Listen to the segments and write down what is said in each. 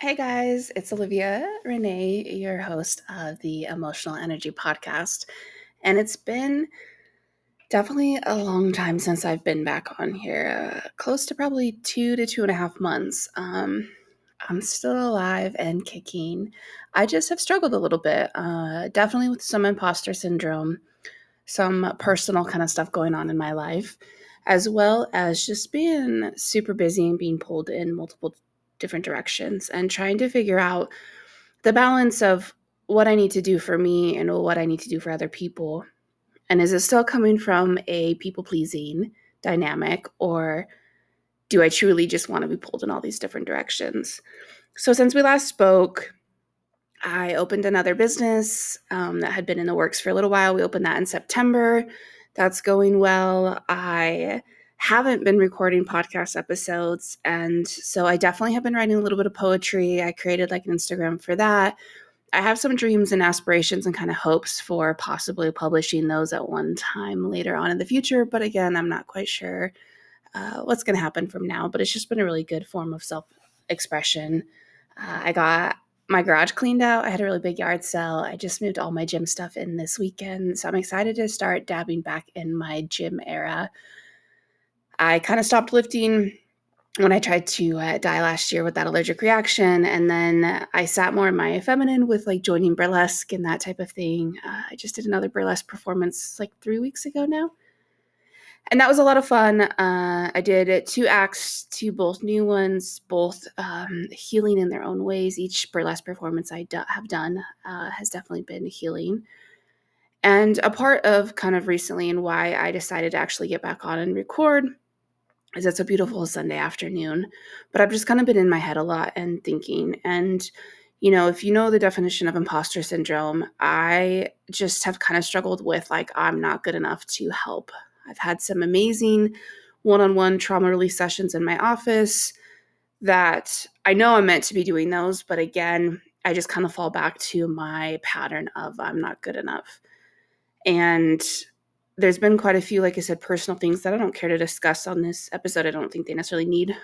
Hey guys, it's Olivia Renee, your host of the Emotional Energy Podcast. And it's been definitely a long time since I've been back on here, uh, close to probably two to two and a half months. Um, I'm still alive and kicking. I just have struggled a little bit, uh, definitely with some imposter syndrome, some personal kind of stuff going on in my life, as well as just being super busy and being pulled in multiple different directions and trying to figure out the balance of what I need to do for me and what I need to do for other people. And is it still coming from a people pleasing dynamic or do I truly just want to be pulled in all these different directions? So, since we last spoke, I opened another business um, that had been in the works for a little while. We opened that in September. That's going well. I haven't been recording podcast episodes. And so I definitely have been writing a little bit of poetry. I created like an Instagram for that. I have some dreams and aspirations and kind of hopes for possibly publishing those at one time later on in the future. But again, I'm not quite sure uh, what's going to happen from now. But it's just been a really good form of self expression. Uh, I got my garage cleaned out. I had a really big yard sale. I just moved all my gym stuff in this weekend. So I'm excited to start dabbing back in my gym era. I kind of stopped lifting when I tried to uh, die last year with that allergic reaction. And then I sat more in my feminine with like joining burlesque and that type of thing. Uh, I just did another burlesque performance like three weeks ago now. And that was a lot of fun. Uh, I did two acts, two both new ones, both um, healing in their own ways. Each burlesque performance I do- have done uh, has definitely been healing. And a part of kind of recently and why I decided to actually get back on and record is it's a beautiful Sunday afternoon, but I've just kind of been in my head a lot and thinking. And, you know, if you know the definition of imposter syndrome, I just have kind of struggled with like, I'm not good enough to help. I've had some amazing one on one trauma release sessions in my office that I know I'm meant to be doing those, but again, I just kind of fall back to my pattern of I'm not good enough. And there's been quite a few, like I said, personal things that I don't care to discuss on this episode. I don't think they necessarily need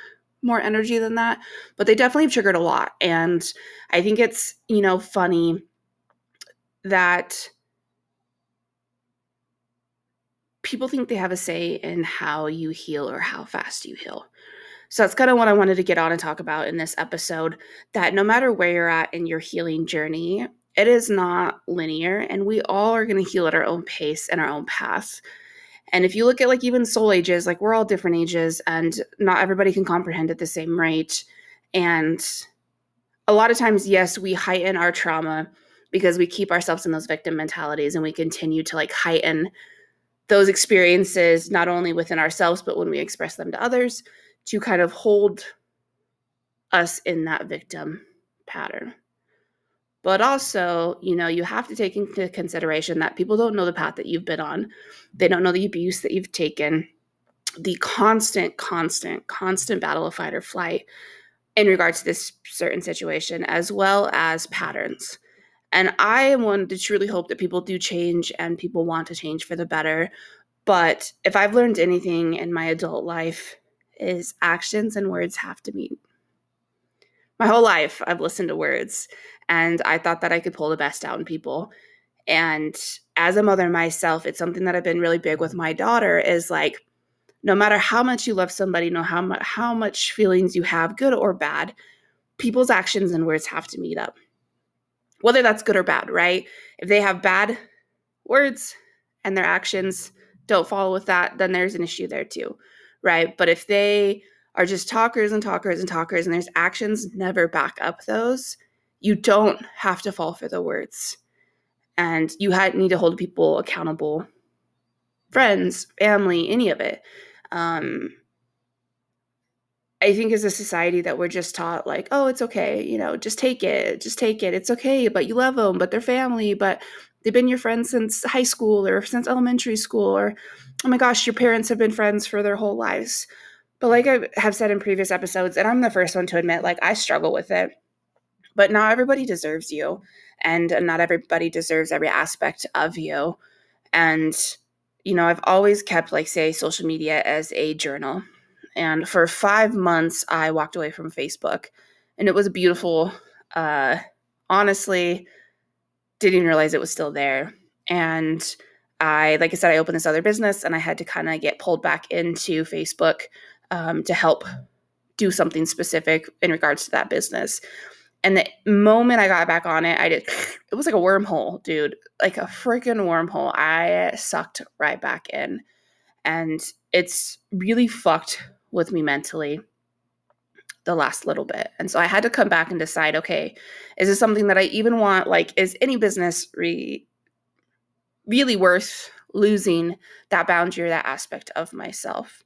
more energy than that, but they definitely have triggered a lot. And I think it's, you know, funny that people think they have a say in how you heal or how fast you heal. So that's kind of what I wanted to get on and talk about in this episode that no matter where you're at in your healing journey, it is not linear and we all are going to heal at our own pace and our own path. And if you look at like even soul ages like we're all different ages and not everybody can comprehend at the same rate. And a lot of times yes we heighten our trauma because we keep ourselves in those victim mentalities and we continue to like heighten those experiences not only within ourselves but when we express them to others to kind of hold us in that victim pattern but also, you know, you have to take into consideration that people don't know the path that you've been on. They don't know the abuse that you've taken, the constant, constant, constant battle of fight or flight in regards to this certain situation, as well as patterns. And I one to truly hope that people do change and people want to change for the better. But if I've learned anything in my adult life, is actions and words have to meet. My whole life, I've listened to words and I thought that I could pull the best out in people. And as a mother myself, it's something that I've been really big with my daughter is like no matter how much you love somebody, no how much how much feelings you have, good or bad, people's actions and words have to meet up. Whether that's good or bad, right? If they have bad words and their actions don't follow with that, then there's an issue there too, right? But if they are just talkers and talkers and talkers and there's actions never back up those, you don't have to fall for the words. And you need to hold people accountable friends, family, any of it. Um, I think as a society that we're just taught like, oh, it's okay, you know, just take it, just take it. It's okay, but you love them, but they're family, but they've been your friends since high school or since elementary school, or oh my gosh, your parents have been friends for their whole lives. But like I have said in previous episodes, and I'm the first one to admit, like I struggle with it but not everybody deserves you and not everybody deserves every aspect of you and you know i've always kept like say social media as a journal and for five months i walked away from facebook and it was beautiful. Uh, honestly, didn't even realize it was still there. And I, like I said, I opened this other business and I had to kind of get pulled back into Facebook um, to help do something specific in regards to that business. And the moment I got back on it, I did, it was like a wormhole, dude, like a freaking wormhole. I sucked right back in. And it's really fucked with me mentally the last little bit. And so I had to come back and decide okay, is this something that I even want? Like, is any business re- really worth losing that boundary or that aspect of myself?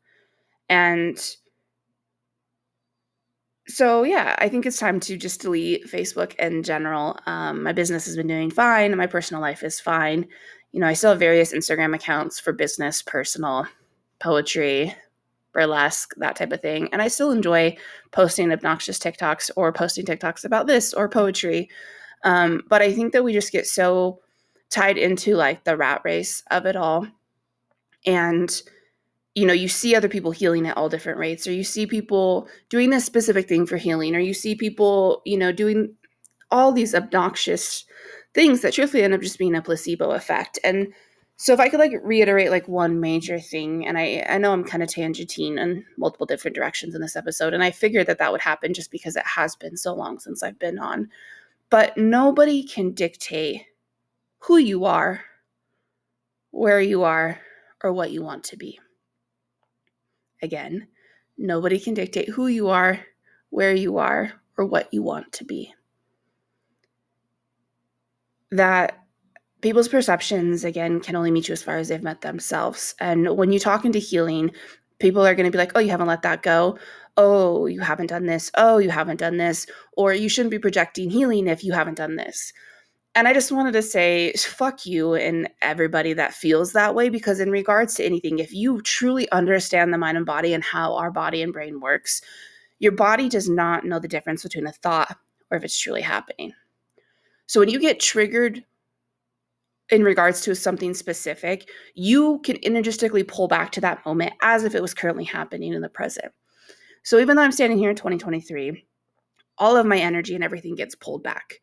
And so, yeah, I think it's time to just delete Facebook in general. Um, my business has been doing fine, my personal life is fine. You know, I still have various Instagram accounts for business, personal, poetry, burlesque, that type of thing. And I still enjoy posting obnoxious TikToks or posting TikToks about this or poetry. Um, but I think that we just get so tied into like the rat race of it all. And, you know, you see other people healing at all different rates, or you see people doing this specific thing for healing, or you see people, you know, doing all these obnoxious things that truthfully end up just being a placebo effect. And so if I could like reiterate like one major thing, and I I know I'm kind of tangenting in multiple different directions in this episode, and I figured that that would happen just because it has been so long since I've been on. But nobody can dictate who you are, where you are, or what you want to be. Again, nobody can dictate who you are, where you are, or what you want to be. That people's perceptions again can only meet you as far as they've met themselves. And when you talk into healing people are going to be like oh you haven't let that go. Oh you haven't done this. Oh you haven't done this. Or you shouldn't be projecting healing if you haven't done this and i just wanted to say fuck you and everybody that feels that way because in regards to anything if you truly understand the mind and body and how our body and brain works your body does not know the difference between a thought or if it's truly happening so when you get triggered in regards to something specific, you can energetically pull back to that moment as if it was currently happening in the present. So even though I'm standing here in 2023, all of my energy and everything gets pulled back.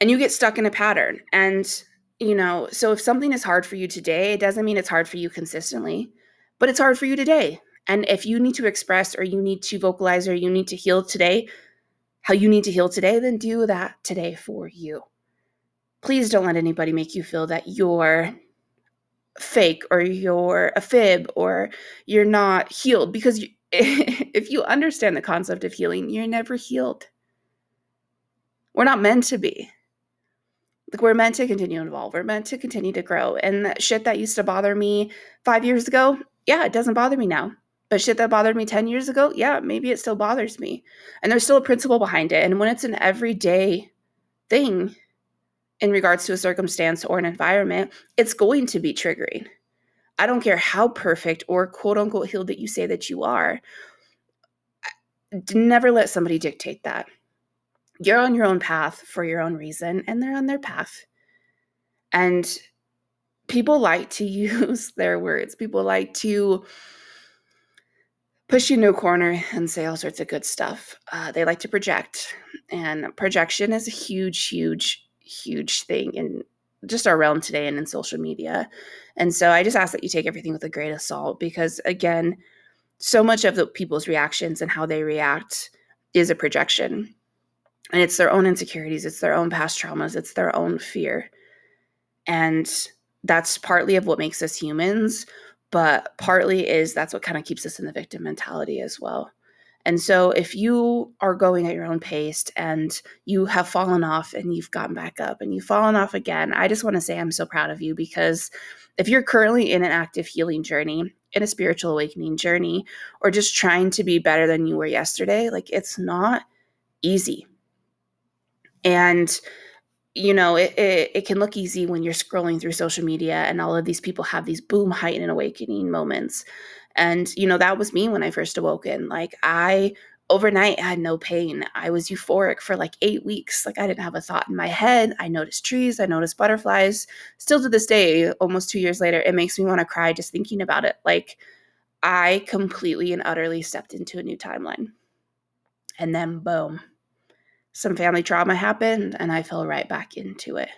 And you get stuck in a pattern. And, you know, so if something is hard for you today, it doesn't mean it's hard for you consistently, but it's hard for you today. And if you need to express or you need to vocalize or you need to heal today, how you need to heal today, then do that today for you please don't let anybody make you feel that you're fake or you're a fib or you're not healed because you, if you understand the concept of healing, you're never healed. We're not meant to be. Like we're meant to continue to evolve. We're meant to continue to grow. And that shit that used to bother me five years ago, yeah, it doesn't bother me now. But shit that bothered me 10 years ago, yeah, maybe it still bothers me. And there's still a principle behind it. And when it's an everyday thing, in regards to a circumstance or an environment, it's going to be triggering. I don't care how perfect or quote unquote healed that you say that you are. Never let somebody dictate that. You're on your own path for your own reason, and they're on their path. And people like to use their words, people like to push you into a corner and say all sorts of good stuff. Uh, they like to project, and projection is a huge, huge huge thing in just our realm today and in social media. And so I just ask that you take everything with a grain of salt because again, so much of the people's reactions and how they react is a projection. And it's their own insecurities, it's their own past traumas, it's their own fear. And that's partly of what makes us humans, but partly is that's what kind of keeps us in the victim mentality as well. And so if you are going at your own pace and you have fallen off and you've gotten back up and you've fallen off again, I just want to say I'm so proud of you because if you're currently in an active healing journey, in a spiritual awakening journey, or just trying to be better than you were yesterday, like it's not easy. And you know, it, it, it, can look easy when you're scrolling through social media and all of these people have these boom heightened awakening moments. And, you know, that was me when I first awoken. Like, I overnight had no pain. I was euphoric for like eight weeks. Like, I didn't have a thought in my head. I noticed trees, I noticed butterflies. Still to this day, almost two years later, it makes me want to cry just thinking about it. Like, I completely and utterly stepped into a new timeline. And then, boom, some family trauma happened and I fell right back into it.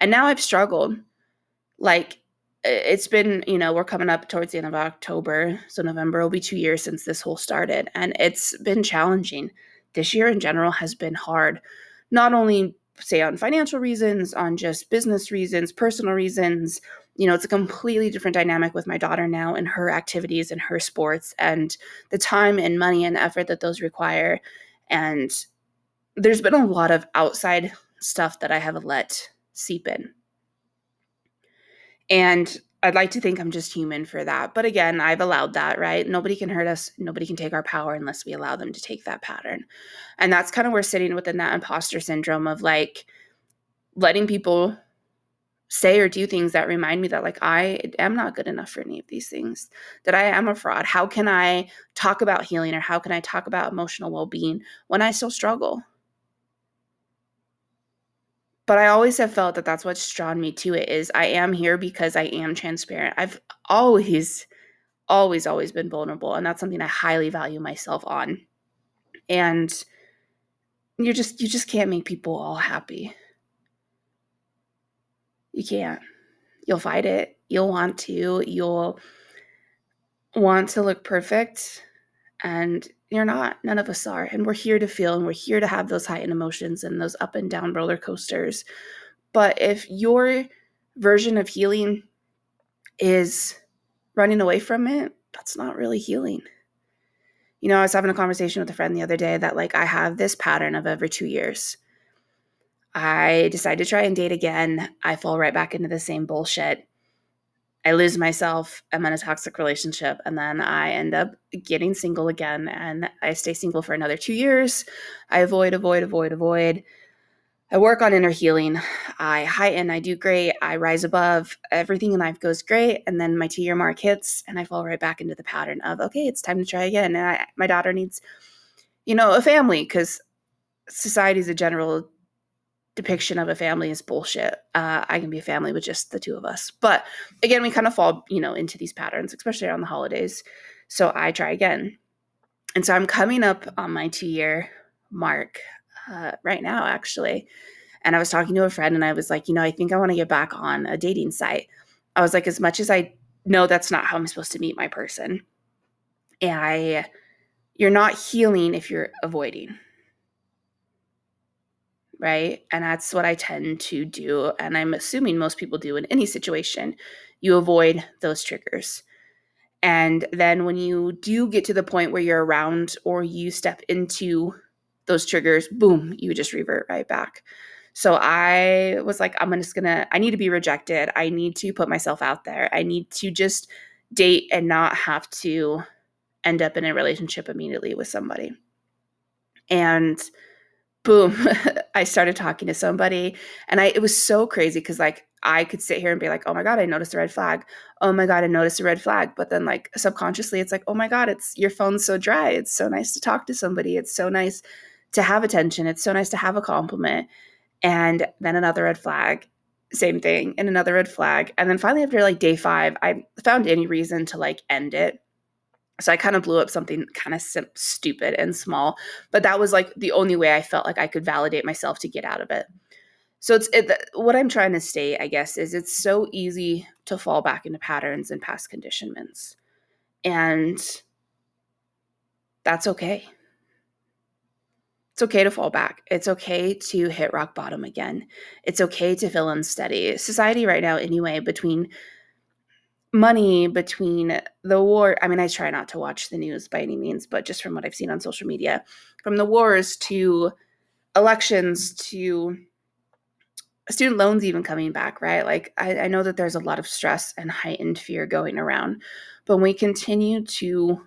And now I've struggled. Like, it's been, you know, we're coming up towards the end of October. So November will be two years since this whole started. And it's been challenging. This year in general has been hard, not only say on financial reasons, on just business reasons, personal reasons. You know, it's a completely different dynamic with my daughter now and her activities and her sports and the time and money and effort that those require. And there's been a lot of outside stuff that I have let seep in. And I'd like to think I'm just human for that. But again, I've allowed that, right? Nobody can hurt us. Nobody can take our power unless we allow them to take that pattern. And that's kind of where sitting within that imposter syndrome of like letting people say or do things that remind me that like I am not good enough for any of these things, that I am a fraud. How can I talk about healing or how can I talk about emotional well-being when I still struggle? But I always have felt that that's what's drawn me to it is I am here because I am transparent. I've always always always been vulnerable and that's something I highly value myself on. And you just you just can't make people all happy. You can't. You'll fight it. You'll want to. You'll want to look perfect and you're not. None of us are. And we're here to feel and we're here to have those heightened emotions and those up and down roller coasters. But if your version of healing is running away from it, that's not really healing. You know, I was having a conversation with a friend the other day that, like, I have this pattern of every two years. I decide to try and date again. I fall right back into the same bullshit. I lose myself, I'm in a toxic relationship, and then I end up getting single again. And I stay single for another two years. I avoid, avoid, avoid, avoid. I work on inner healing. I heighten, I do great. I rise above. Everything in life goes great. And then my two year mark hits, and I fall right back into the pattern of, okay, it's time to try again. And I, my daughter needs, you know, a family because society is a general depiction of a family is bullshit. Uh, I can be a family with just the two of us. But again, we kind of fall, you know, into these patterns, especially around the holidays. So I try again. And so I'm coming up on my two year mark uh, right now, actually. And I was talking to a friend and I was like, you know, I think I want to get back on a dating site. I was like, as much as I know that's not how I'm supposed to meet my person, and I, you're not healing if you're avoiding right? And that's what I tend to do. And I'm assuming most people do in any situation. You avoid those triggers. And then when you do get to the point where you're around or you step into those triggers, boom, you just revert right back. So I was like, I'm just gonna, I need to be rejected. I need to put myself out there. I need to just date and not have to end up in a relationship immediately with somebody. And boom, I started talking to somebody and I it was so crazy cuz like I could sit here and be like, "Oh my god, I noticed a red flag. Oh my god, I noticed a red flag." But then like subconsciously it's like, "Oh my god, it's your phone's so dry. It's so nice to talk to somebody. It's so nice to have attention. It's so nice to have a compliment." And then another red flag, same thing, and another red flag. And then finally after like day 5, I found any reason to like end it so I kind of blew up something kind of sim- stupid and small, but that was like the only way I felt like I could validate myself to get out of it. So it's it, what I'm trying to state, I guess, is it's so easy to fall back into patterns and past conditionments. And that's okay. It's okay to fall back. It's okay to hit rock bottom again. It's okay to feel unsteady. Society right now, anyway, between money between the war i mean i try not to watch the news by any means but just from what i've seen on social media from the wars to elections to student loans even coming back right? Like I, I know that there's a lot of stress and heightened fear going around but we continue to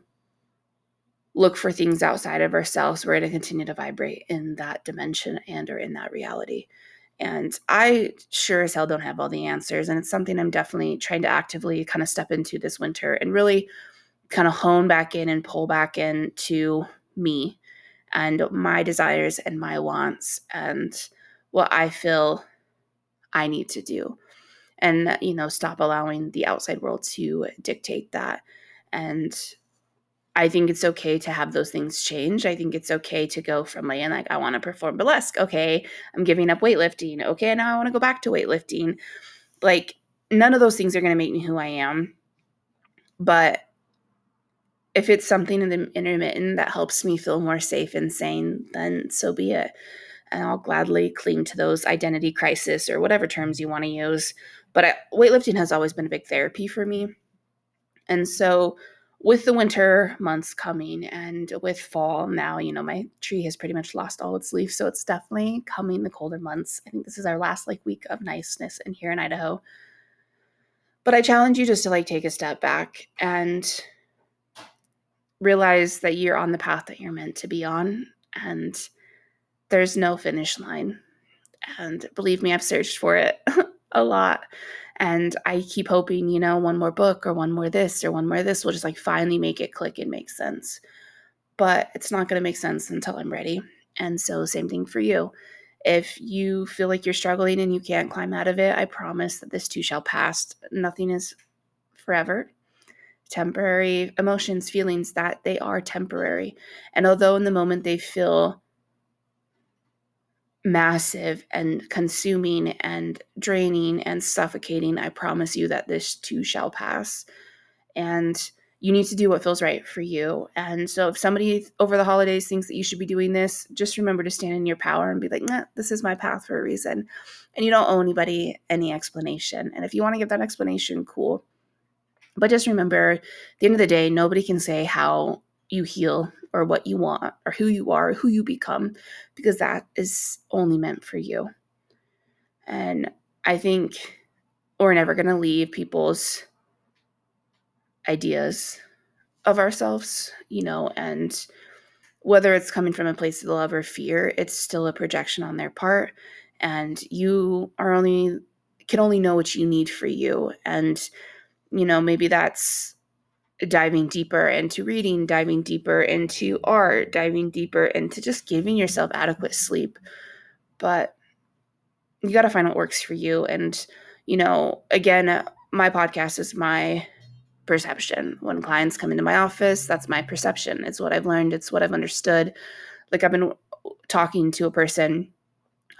look for things outside of ourselves. We're going to continue to vibrate in that dimension and or in that reality and I sure as hell don't have all the answers. And it's something I'm definitely trying to actively kind of step into this winter and really kind of hone back in and pull back into me and my desires and my wants and what I feel I need to do. And, you know, stop allowing the outside world to dictate that. And I think it's okay to have those things change. I think it's okay to go from like, like I want to perform burlesque. Okay, I'm giving up weightlifting. Okay, now I want to go back to weightlifting. Like none of those things are going to make me who I am. But if it's something in the intermittent that helps me feel more safe and sane, then so be it. And I'll gladly cling to those identity crisis or whatever terms you want to use. But I, weightlifting has always been a big therapy for me. And so with the winter months coming and with fall now, you know, my tree has pretty much lost all its leaves. So it's definitely coming the colder months. I think this is our last like week of niceness in here in Idaho. But I challenge you just to like take a step back and realize that you're on the path that you're meant to be on and there's no finish line. And believe me, I've searched for it a lot. And I keep hoping, you know, one more book or one more this or one more this will just like finally make it click and make sense. But it's not going to make sense until I'm ready. And so, same thing for you. If you feel like you're struggling and you can't climb out of it, I promise that this too shall pass. Nothing is forever. Temporary emotions, feelings that they are temporary. And although in the moment they feel massive and consuming and draining and suffocating, I promise you that this too shall pass. And you need to do what feels right for you. And so if somebody over the holidays thinks that you should be doing this, just remember to stand in your power and be like, nah, this is my path for a reason. And you don't owe anybody any explanation. And if you want to give that explanation, cool. But just remember, at the end of the day, nobody can say how you heal or what you want or who you are, who you become, because that is only meant for you. And I think we're never going to leave people's ideas of ourselves, you know, and whether it's coming from a place of love or fear, it's still a projection on their part. And you are only can only know what you need for you. And, you know, maybe that's diving deeper into reading, diving deeper into art, diving deeper into just giving yourself adequate sleep. But you got to find what works for you. And, you know, again, my podcast is my perception. When clients come into my office, that's my perception. It's what I've learned, it's what I've understood. Like I've been talking to a person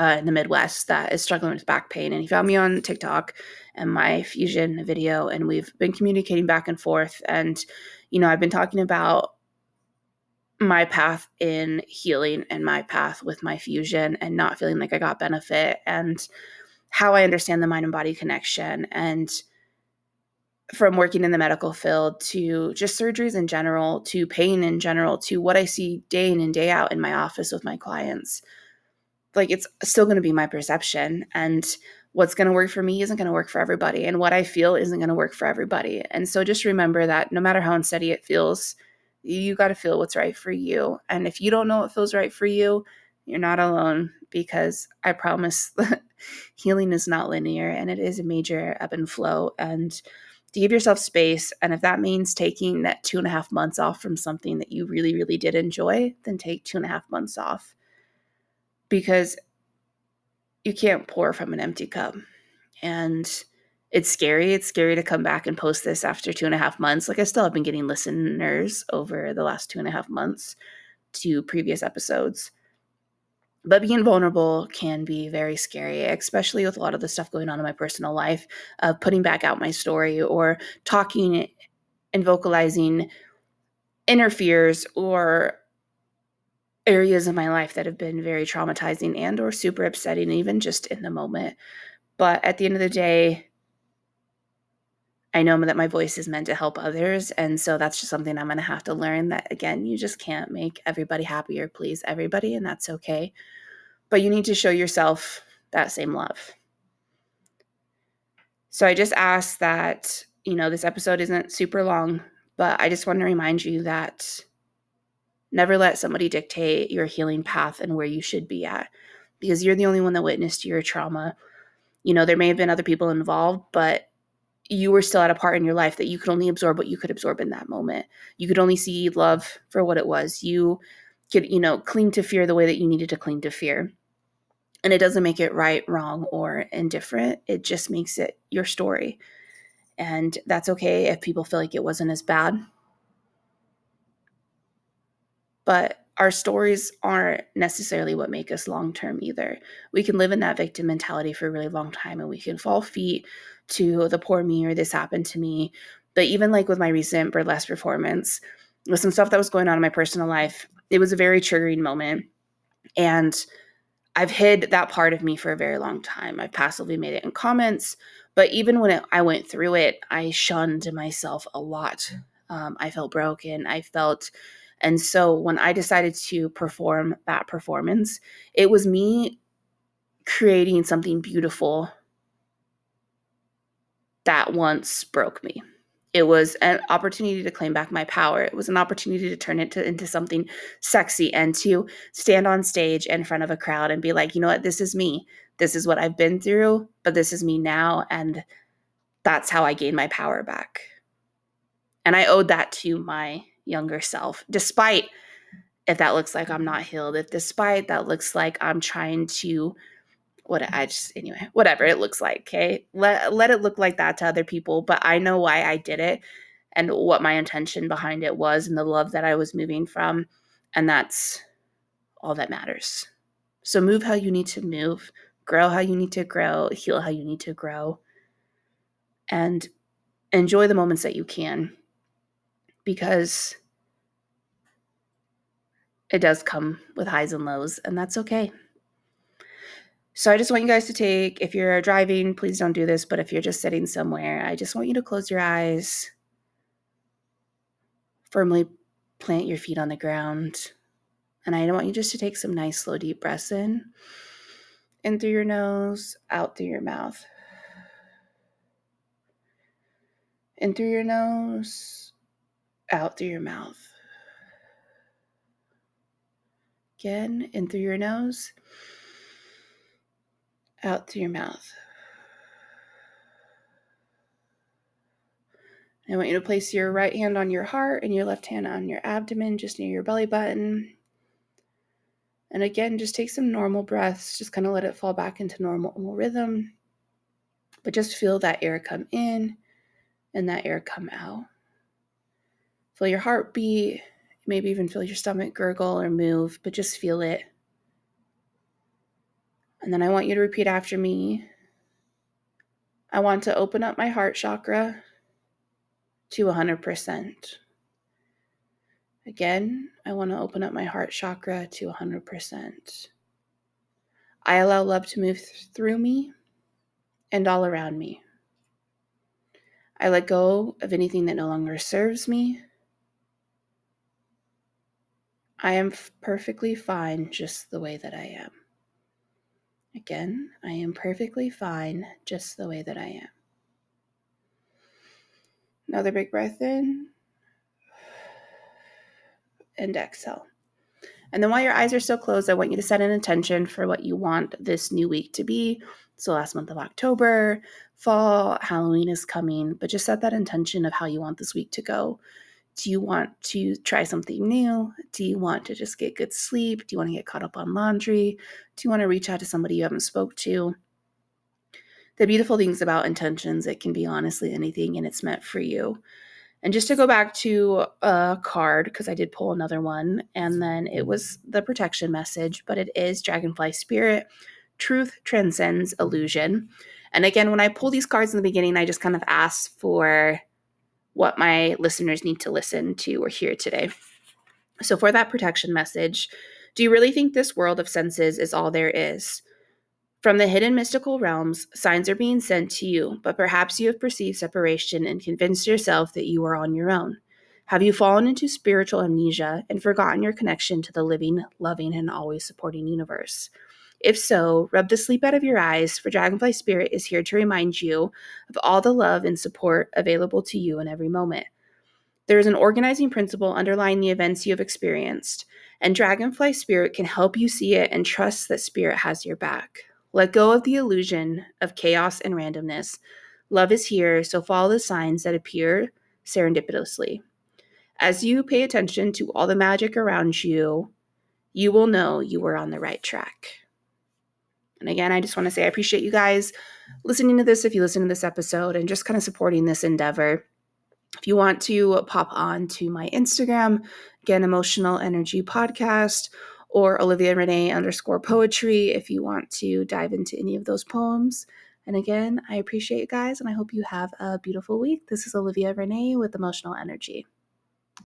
uh, in the Midwest that is struggling with back pain, and he found me on TikTok and my fusion video, and we've been communicating back and forth. And you know, I've been talking about my path in healing and my path with my fusion and not feeling like I got benefit and how I understand the mind and body connection and from working in the medical field to just surgeries in general to pain in general to what I see day in and day out in my office with my clients. Like it's still going to be my perception and what's going to work for me isn't going to work for everybody and what I feel isn't going to work for everybody. And so just remember that no matter how unsteady it feels, you got to feel what's right for you. And if you don't know what feels right for you, you're not alone because I promise that healing is not linear and it is a major ebb and flow and to give yourself space. And if that means taking that two and a half months off from something that you really, really did enjoy, then take two and a half months off because you can't pour from an empty cup. And it's scary. It's scary to come back and post this after two and a half months. Like, I still have been getting listeners over the last two and a half months to previous episodes. But being vulnerable can be very scary, especially with a lot of the stuff going on in my personal life of putting back out my story or talking and vocalizing inner fears or areas of my life that have been very traumatizing and or super upsetting even just in the moment but at the end of the day i know that my voice is meant to help others and so that's just something i'm going to have to learn that again you just can't make everybody happy or please everybody and that's okay but you need to show yourself that same love. So I just ask that, you know, this episode isn't super long, but I just want to remind you that never let somebody dictate your healing path and where you should be at because you're the only one that witnessed your trauma. You know, there may have been other people involved, but you were still at a part in your life that you could only absorb what you could absorb in that moment. You could only see love for what it was. You could, you know, cling to fear the way that you needed to cling to fear. And it doesn't make it right, wrong, or indifferent. It just makes it your story. And that's okay if people feel like it wasn't as bad. But our stories aren't necessarily what make us long term either. We can live in that victim mentality for a really long time and we can fall feet to the poor me or this happened to me. But even like with my recent burlesque performance, with some stuff that was going on in my personal life, it was a very triggering moment. And I've hid that part of me for a very long time. I've passively made it in comments, but even when it, I went through it, I shunned myself a lot. Um, I felt broken. I felt, and so when I decided to perform that performance, it was me creating something beautiful that once broke me it was an opportunity to claim back my power. It was an opportunity to turn it to, into something sexy and to stand on stage in front of a crowd and be like, you know what, this is me. This is what I've been through, but this is me now. And that's how I gained my power back. And I owed that to my younger self, despite if that looks like I'm not healed, if despite that looks like I'm trying to what I just anyway, whatever it looks like, okay? Let let it look like that to other people, but I know why I did it and what my intention behind it was and the love that I was moving from, and that's all that matters. So move how you need to move, grow how you need to grow, heal how you need to grow, and enjoy the moments that you can because it does come with highs and lows, and that's okay. So I just want you guys to take, if you're driving, please don't do this, but if you're just sitting somewhere, I just want you to close your eyes, firmly plant your feet on the ground. And I want you just to take some nice, slow, deep breaths in, in through your nose, out through your mouth. In through your nose, out through your mouth. Again, in through your nose out through your mouth. I want you to place your right hand on your heart and your left hand on your abdomen, just near your belly button. And again, just take some normal breaths, just kind of let it fall back into normal rhythm. But just feel that air come in and that air come out. Feel your heartbeat, maybe even feel your stomach gurgle or move, but just feel it. And then I want you to repeat after me. I want to open up my heart chakra to 100%. Again, I want to open up my heart chakra to 100%. I allow love to move th- through me and all around me. I let go of anything that no longer serves me. I am perfectly fine just the way that I am. Again, I am perfectly fine just the way that I am. Another big breath in and exhale. And then while your eyes are still closed, I want you to set an intention for what you want this new week to be. So, last month of October, fall, Halloween is coming, but just set that intention of how you want this week to go. Do you want to try something new? Do you want to just get good sleep? Do you want to get caught up on laundry? Do you want to reach out to somebody you haven't spoke to? The beautiful things about intentions, it can be honestly anything and it's meant for you. And just to go back to a card, because I did pull another one, and then it was the protection message, but it is Dragonfly Spirit. Truth transcends illusion. And again, when I pull these cards in the beginning, I just kind of ask for what my listeners need to listen to or hear today. So, for that protection message, do you really think this world of senses is all there is? From the hidden mystical realms, signs are being sent to you, but perhaps you have perceived separation and convinced yourself that you are on your own. Have you fallen into spiritual amnesia and forgotten your connection to the living, loving, and always supporting universe? If so, rub the sleep out of your eyes, for Dragonfly Spirit is here to remind you of all the love and support available to you in every moment. There is an organizing principle underlying the events you have experienced, and Dragonfly Spirit can help you see it and trust that Spirit has your back. Let go of the illusion of chaos and randomness. Love is here, so follow the signs that appear serendipitously. As you pay attention to all the magic around you, you will know you are on the right track. And again, I just want to say I appreciate you guys listening to this if you listen to this episode and just kind of supporting this endeavor. If you want to pop on to my Instagram, again, Emotional Energy Podcast, or Olivia Renee underscore poetry if you want to dive into any of those poems. And again, I appreciate you guys and I hope you have a beautiful week. This is Olivia Renee with Emotional Energy.